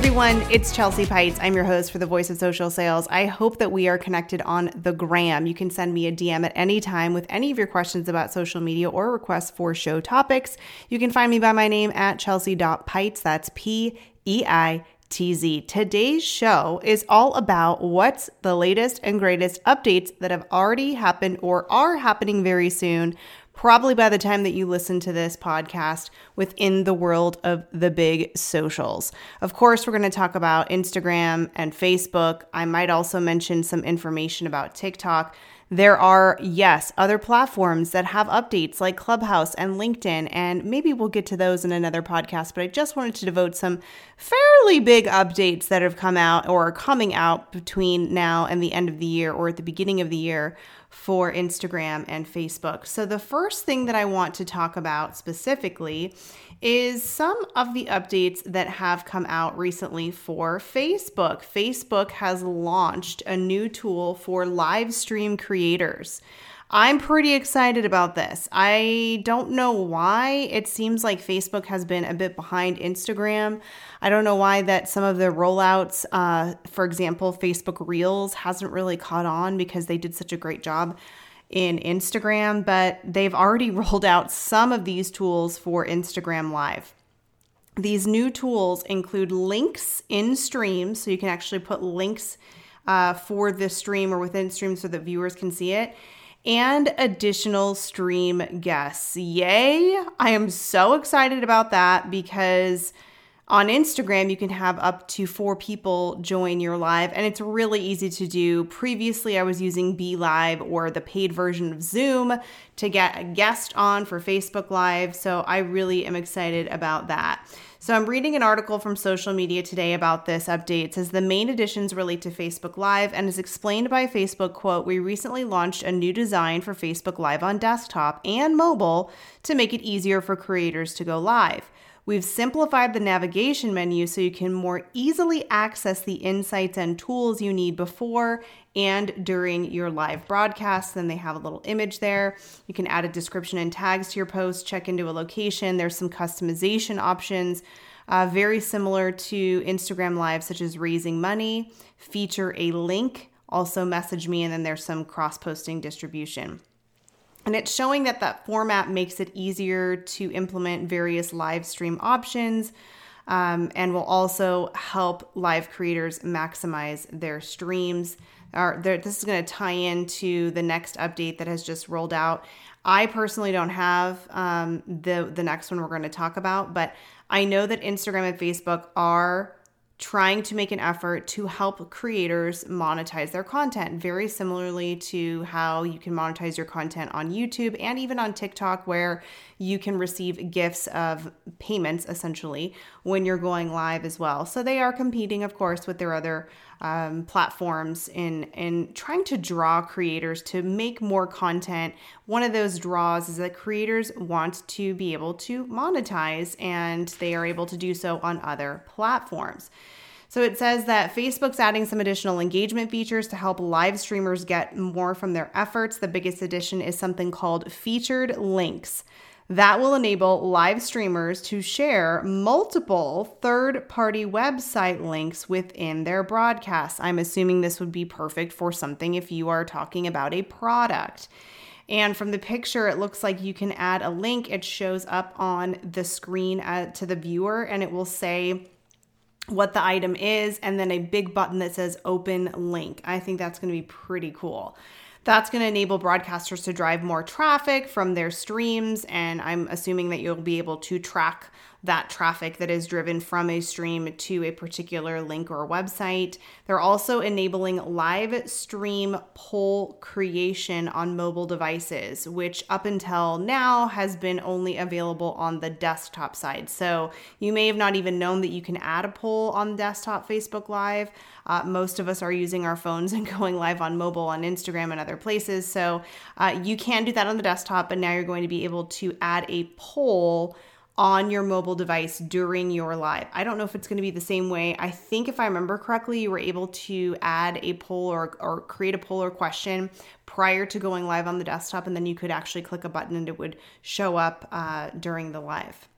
everyone, it's Chelsea Peitz. I'm your host for the Voice of Social Sales. I hope that we are connected on the gram. You can send me a DM at any time with any of your questions about social media or requests for show topics. You can find me by my name at chelsea.peitz. That's P E I T Z. Today's show is all about what's the latest and greatest updates that have already happened or are happening very soon probably by the time that you listen to this podcast within the world of the big socials. Of course, we're going to talk about Instagram and Facebook. I might also mention some information about TikTok. There are, yes, other platforms that have updates like Clubhouse and LinkedIn, and maybe we'll get to those in another podcast. But I just wanted to devote some fairly big updates that have come out or are coming out between now and the end of the year or at the beginning of the year for Instagram and Facebook. So, the first thing that I want to talk about specifically is some of the updates that have come out recently for Facebook. Facebook has launched a new tool for live stream creators. I'm pretty excited about this. I don't know why it seems like Facebook has been a bit behind Instagram. I don't know why that some of the rollouts, uh, for example, Facebook Reels hasn't really caught on because they did such a great job in Instagram, but they've already rolled out some of these tools for Instagram Live. These new tools include links in streams, so you can actually put links uh, for the stream or within stream so that viewers can see it and additional stream guests. Yay! I am so excited about that because on Instagram, you can have up to four people join your live, and it's really easy to do. Previously, I was using BeLive or the paid version of Zoom to get a guest on for Facebook Live, so I really am excited about that. So I'm reading an article from social media today about this update. It says the main additions relate to Facebook Live and is explained by Facebook quote, "We recently launched a new design for Facebook Live on desktop and mobile to make it easier for creators to go live." We've simplified the navigation menu so you can more easily access the insights and tools you need before and during your live broadcast. Then they have a little image there. You can add a description and tags to your post, check into a location. There's some customization options. Uh, very similar to Instagram Live, such as raising money, feature a link, also message me, and then there's some cross posting distribution. And it's showing that that format makes it easier to implement various live stream options um, and will also help live creators maximize their streams. this is going to tie into the next update that has just rolled out. I personally don't have um, the the next one we're going to talk about, but I know that Instagram and Facebook are trying to make an effort to help creators monetize their content, very similarly to how you can monetize your content on YouTube and even on TikTok, where you can receive gifts of payments essentially when you're going live as well. So they are competing, of course, with their other um, platforms in in trying to draw creators to make more content. One of those draws is that creators want to be able to monetize, and they are able to do so on other platforms. So it says that Facebook's adding some additional engagement features to help live streamers get more from their efforts. The biggest addition is something called featured links. That will enable live streamers to share multiple third party website links within their broadcasts. I'm assuming this would be perfect for something if you are talking about a product. And from the picture, it looks like you can add a link. It shows up on the screen uh, to the viewer and it will say, what the item is, and then a big button that says open link. I think that's going to be pretty cool. That's going to enable broadcasters to drive more traffic from their streams, and I'm assuming that you'll be able to track that traffic that is driven from a stream to a particular link or website. They're also enabling live stream poll creation on mobile devices, which up until now has been only available on the desktop side. So you may have not even known that you can add a poll on desktop Facebook Live. Uh, most of us are using our phones and going live on mobile on Instagram and other places. So uh, you can do that on the desktop, but now you're going to be able to add a poll on your mobile device during your live. I don't know if it's going to be the same way. I think if I remember correctly, you were able to add a poll or, or create a poll or question prior to going live on the desktop, and then you could actually click a button and it would show up uh, during the live.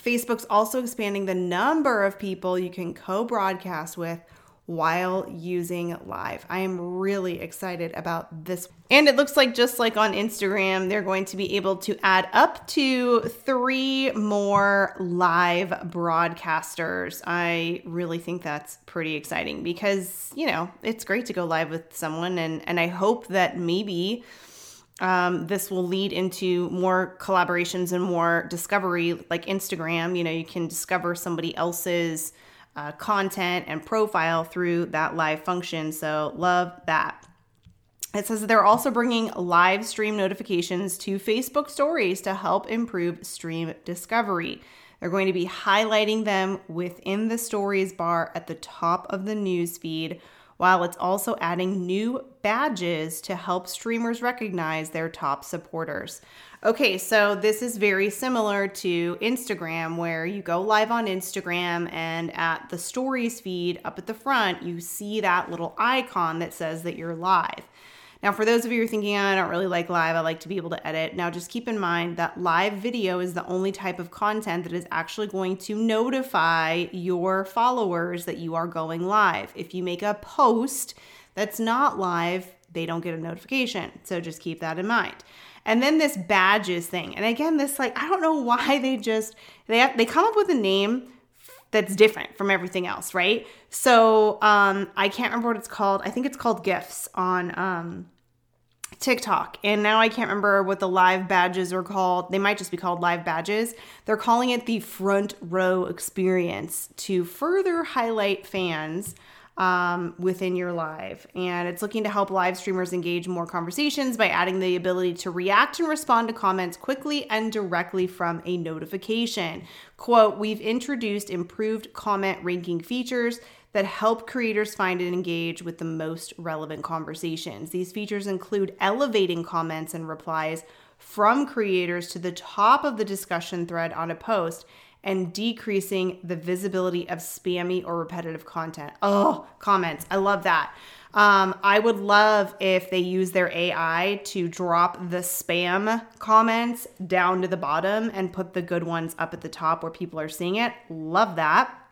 Facebook's also expanding the number of people you can co broadcast with while using live. I am really excited about this. And it looks like just like on Instagram, they're going to be able to add up to three more live broadcasters. I really think that's pretty exciting because, you know, it's great to go live with someone. And, and I hope that maybe um, this will lead into more collaborations and more discovery like Instagram. You know, you can discover somebody else's uh, content and profile through that live function. So, love that. It says they're also bringing live stream notifications to Facebook stories to help improve stream discovery. They're going to be highlighting them within the stories bar at the top of the news feed, while it's also adding new badges to help streamers recognize their top supporters. Okay, so this is very similar to Instagram, where you go live on Instagram and at the stories feed up at the front, you see that little icon that says that you're live. Now, for those of you who are thinking, I don't really like live, I like to be able to edit. Now, just keep in mind that live video is the only type of content that is actually going to notify your followers that you are going live. If you make a post that's not live, they don't get a notification. So just keep that in mind. And then this badges thing. And again, this like I don't know why they just they have, they come up with a name that's different from everything else, right? So um I can't remember what it's called. I think it's called gifts on um TikTok. And now I can't remember what the live badges are called. They might just be called live badges. They're calling it the front row experience to further highlight fans um, within your live. And it's looking to help live streamers engage more conversations by adding the ability to react and respond to comments quickly and directly from a notification. Quote, we've introduced improved comment ranking features that help creators find and engage with the most relevant conversations. These features include elevating comments and replies from creators to the top of the discussion thread on a post and decreasing the visibility of spammy or repetitive content. Oh, comments. I love that. Um, I would love if they use their AI to drop the spam comments down to the bottom and put the good ones up at the top where people are seeing it. Love that.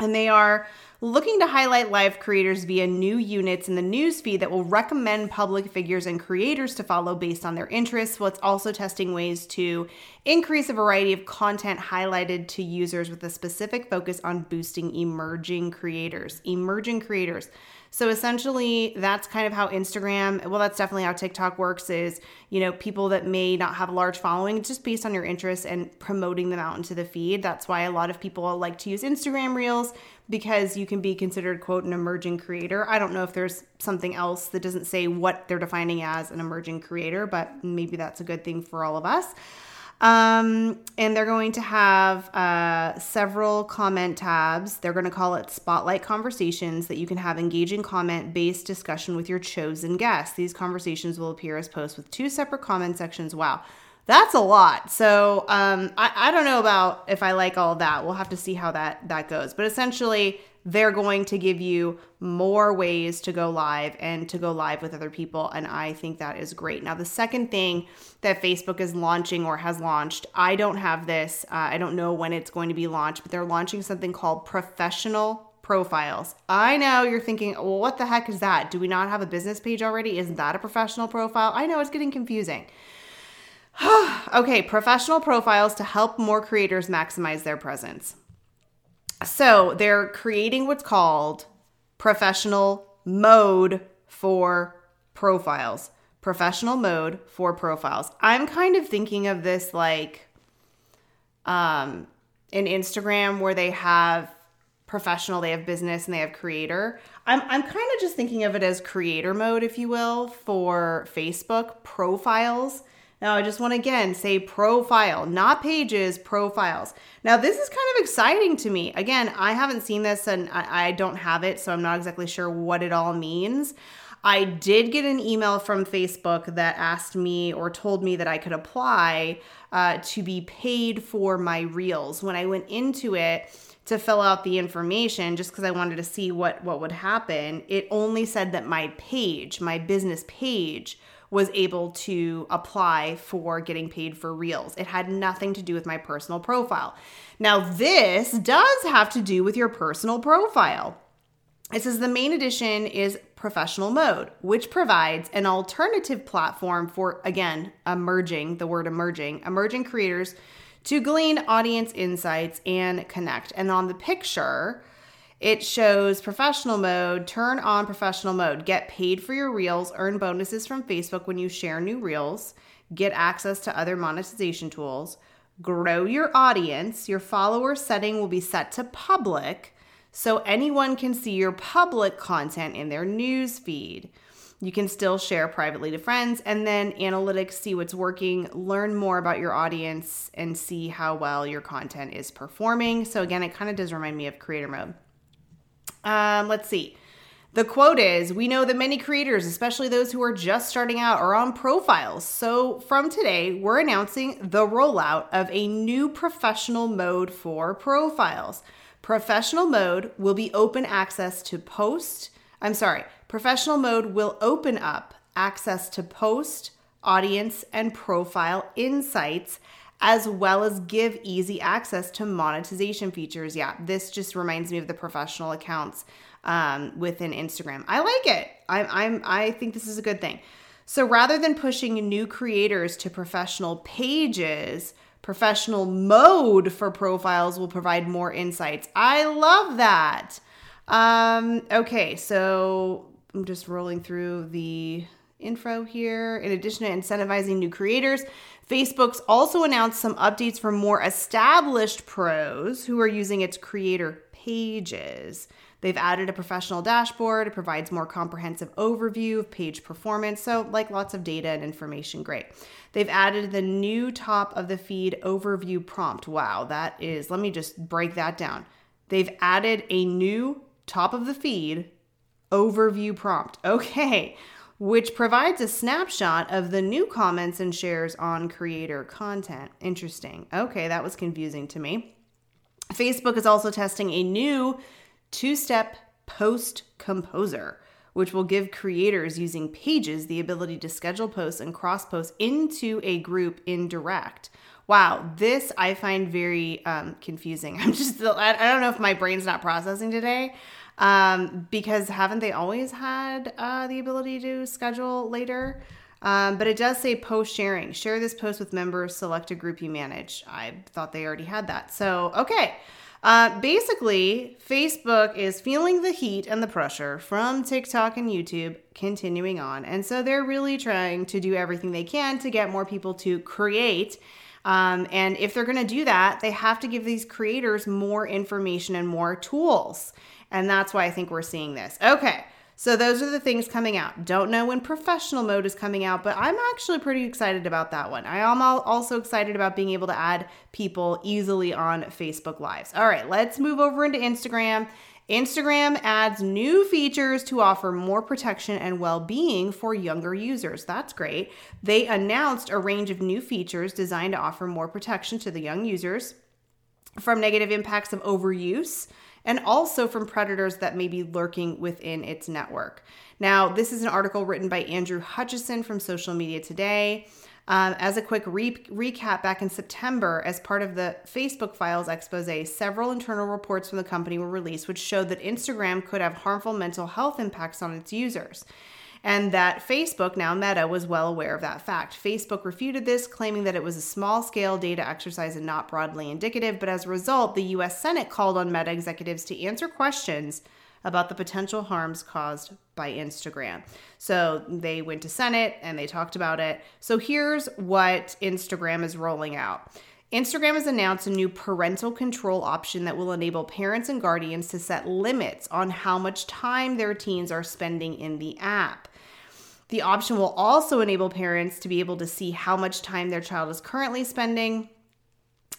And they are looking to highlight live creators via new units in the newsfeed that will recommend public figures and creators to follow based on their interests. While it's also testing ways to increase a variety of content highlighted to users with a specific focus on boosting emerging creators. Emerging creators. So essentially, that's kind of how Instagram, well, that's definitely how TikTok works is, you know, people that may not have a large following, just based on your interests and promoting them out into the feed. That's why a lot of people like to use Instagram Reels because you can be considered, quote, an emerging creator. I don't know if there's something else that doesn't say what they're defining as an emerging creator, but maybe that's a good thing for all of us. Um, and they're going to have uh, several comment tabs. They're going to call it Spotlight Conversations that you can have engaging comment based discussion with your chosen guests. These conversations will appear as posts with two separate comment sections. Wow. That's a lot. So um, I, I don't know about if I like all that. We'll have to see how that that goes. But essentially, they're going to give you more ways to go live and to go live with other people. And I think that is great. Now, the second thing that Facebook is launching or has launched, I don't have this, uh, I don't know when it's going to be launched, but they're launching something called professional profiles. I know you're thinking, well, what the heck is that? Do we not have a business page already? Isn't that a professional profile? I know it's getting confusing. okay, professional profiles to help more creators maximize their presence. So they're creating what's called professional mode for profiles. Professional mode for profiles. I'm kind of thinking of this like um in Instagram where they have professional, they have business, and they have creator. I'm, I'm kind of just thinking of it as creator mode, if you will, for Facebook profiles. Now, I just want to again say profile, not pages, profiles. Now, this is kind of exciting to me. Again, I haven't seen this and I don't have it, so I'm not exactly sure what it all means. I did get an email from Facebook that asked me or told me that I could apply uh, to be paid for my reels. When I went into it, to fill out the information just because I wanted to see what what would happen. It only said that my page, my business page was able to apply for getting paid for Reels. It had nothing to do with my personal profile. Now, this does have to do with your personal profile. It says the main addition is professional mode, which provides an alternative platform for, again, emerging, the word emerging, emerging creators to glean audience insights and connect. And on the picture, it shows professional mode, turn on professional mode, get paid for your reels, earn bonuses from Facebook when you share new reels, get access to other monetization tools, grow your audience. Your follower setting will be set to public so anyone can see your public content in their news feed. You can still share privately to friends and then analytics see what's working, learn more about your audience, and see how well your content is performing. So, again, it kind of does remind me of creator mode. Um, let's see. The quote is We know that many creators, especially those who are just starting out, are on profiles. So, from today, we're announcing the rollout of a new professional mode for profiles. Professional mode will be open access to post. I'm sorry, professional mode will open up access to post, audience, and profile insights, as well as give easy access to monetization features. Yeah, this just reminds me of the professional accounts um, within Instagram. I like it. I'm, I'm, I think this is a good thing. So rather than pushing new creators to professional pages, Professional mode for profiles will provide more insights. I love that. Um, okay, so I'm just rolling through the info here. In addition to incentivizing new creators, Facebook's also announced some updates for more established pros who are using its creator pages. They've added a professional dashboard. It provides more comprehensive overview of page performance. So, like lots of data and information, great. They've added the new top of the feed overview prompt. Wow, that is, let me just break that down. They've added a new top of the feed overview prompt. Okay, which provides a snapshot of the new comments and shares on creator content. Interesting. Okay, that was confusing to me. Facebook is also testing a new two step post composer, which will give creators using pages the ability to schedule posts and cross posts into a group in direct. Wow, this I find very um, confusing. I'm just, I don't know if my brain's not processing today. Um, because haven't they always had uh, the ability to schedule later? Um, but it does say post sharing. Share this post with members, select a group you manage. I thought they already had that. So, okay. Uh, basically, Facebook is feeling the heat and the pressure from TikTok and YouTube continuing on. And so they're really trying to do everything they can to get more people to create. Um, and if they're going to do that, they have to give these creators more information and more tools. And that's why I think we're seeing this. Okay. So those are the things coming out. Don't know when professional mode is coming out, but I'm actually pretty excited about that one. I am also excited about being able to add people easily on Facebook Lives. All right, let's move over into Instagram. Instagram adds new features to offer more protection and well being for younger users. That's great. They announced a range of new features designed to offer more protection to the young users from negative impacts of overuse and also from predators that may be lurking within its network. Now, this is an article written by Andrew Hutchinson from Social Media Today. Um, as a quick re- recap, back in September, as part of the Facebook Files expose, several internal reports from the company were released which showed that Instagram could have harmful mental health impacts on its users and that Facebook, now Meta, was well aware of that fact. Facebook refuted this, claiming that it was a small scale data exercise and not broadly indicative. But as a result, the US Senate called on Meta executives to answer questions about the potential harms caused by Instagram. So they went to Senate and they talked about it. So here's what Instagram is rolling out. Instagram has announced a new parental control option that will enable parents and guardians to set limits on how much time their teens are spending in the app. The option will also enable parents to be able to see how much time their child is currently spending.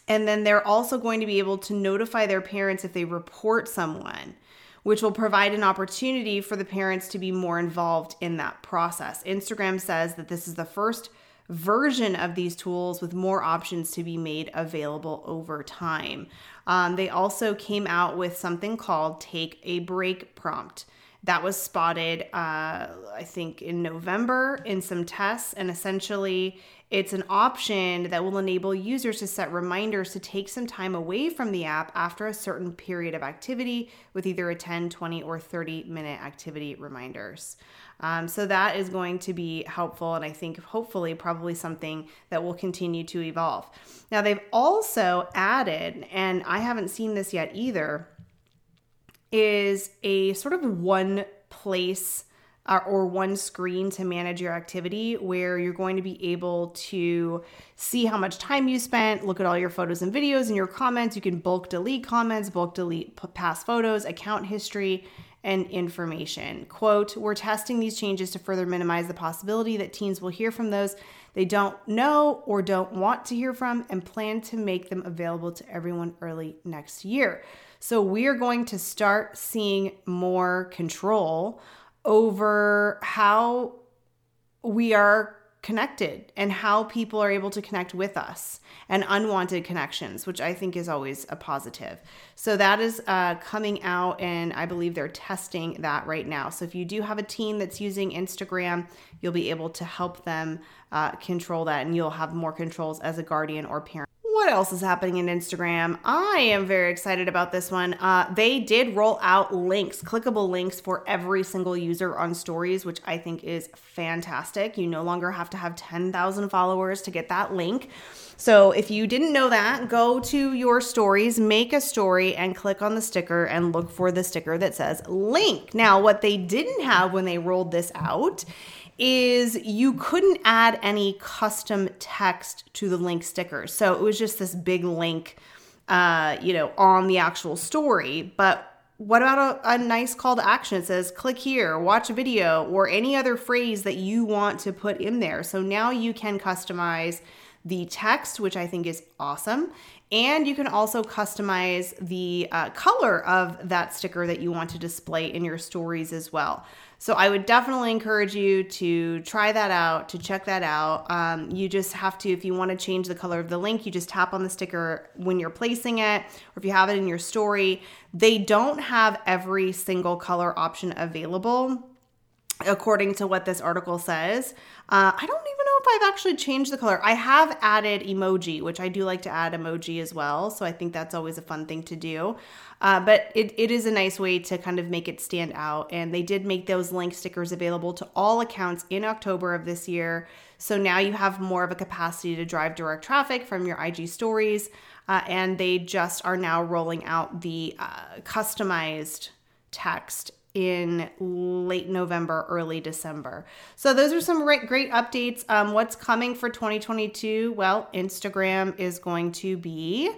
And then they're also going to be able to notify their parents if they report someone, which will provide an opportunity for the parents to be more involved in that process. Instagram says that this is the first version of these tools with more options to be made available over time. Um, they also came out with something called Take a Break prompt. That was spotted, uh, I think, in November in some tests. And essentially, it's an option that will enable users to set reminders to take some time away from the app after a certain period of activity with either a 10, 20, or 30 minute activity reminders. Um, so that is going to be helpful, and I think hopefully probably something that will continue to evolve. Now, they've also added, and I haven't seen this yet either is a sort of one place uh, or one screen to manage your activity where you're going to be able to see how much time you spent, look at all your photos and videos and your comments. You can bulk delete comments, bulk delete past photos, account history, and information. Quote, we're testing these changes to further minimize the possibility that teens will hear from those they don't know or don't want to hear from and plan to make them available to everyone early next year. So we are going to start seeing more control over how we are connected and how people are able to connect with us and unwanted connections, which I think is always a positive. So that is uh, coming out, and I believe they're testing that right now. So if you do have a teen that's using Instagram, you'll be able to help them uh, control that, and you'll have more controls as a guardian or parent what else is happening in Instagram? I am very excited about this one. Uh, they did roll out links, clickable links for every single user on stories, which I think is fantastic. You no longer have to have 10,000 followers to get that link. So if you didn't know that, go to your stories, make a story, and click on the sticker and look for the sticker that says link. Now, what they didn't have when they rolled this out is you couldn't add any custom text to the link stickers. So it was just this big link, uh, you know, on the actual story. But what about a, a, nice call to action? It says click here, watch a video, or any other phrase that you want to put in there. So now you can customize the text, which I think is awesome. And you can also customize the uh, color of that sticker that you want to display in your stories as well. So I would definitely encourage you to try that out, to check that out. Um, you just have to, if you want to change the color of the link, you just tap on the sticker when you're placing it, or if you have it in your story. They don't have every single color option available according to what this article says. Uh, I don't even if I've actually changed the color. I have added emoji, which I do like to add emoji as well. So I think that's always a fun thing to do. Uh, but it, it is a nice way to kind of make it stand out. And they did make those link stickers available to all accounts in October of this year. So now you have more of a capacity to drive direct traffic from your IG stories. Uh, and they just are now rolling out the uh, customized text in late November, early December. So, those are some great updates. Um, what's coming for 2022? Well, Instagram is going to be.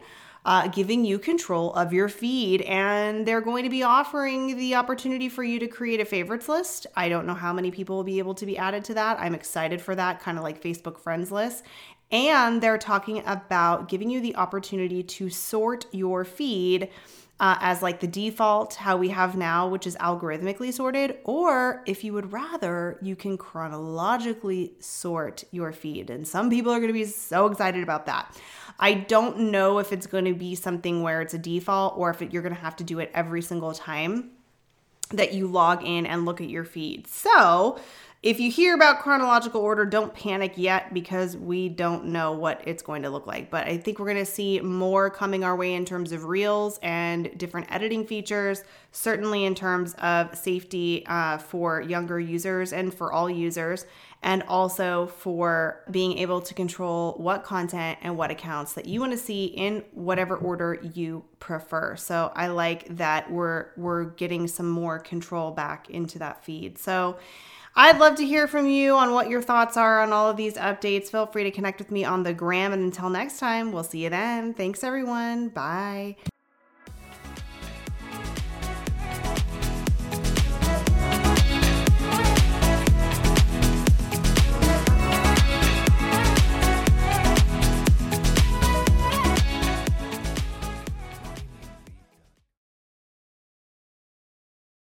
Uh, giving you control of your feed, and they're going to be offering the opportunity for you to create a favorites list. I don't know how many people will be able to be added to that. I'm excited for that, kind of like Facebook friends list. And they're talking about giving you the opportunity to sort your feed uh, as like the default, how we have now, which is algorithmically sorted, or if you would rather, you can chronologically sort your feed. And some people are going to be so excited about that. I don't know if it's going to be something where it's a default or if it, you're going to have to do it every single time that you log in and look at your feed. So, if you hear about chronological order, don't panic yet because we don't know what it's going to look like. But I think we're going to see more coming our way in terms of reels and different editing features, certainly in terms of safety uh, for younger users and for all users, and also for being able to control what content and what accounts that you want to see in whatever order you prefer. So I like that we're we're getting some more control back into that feed. So I'd love to hear from you on what your thoughts are on all of these updates. Feel free to connect with me on the gram. And until next time, we'll see you then. Thanks, everyone. Bye.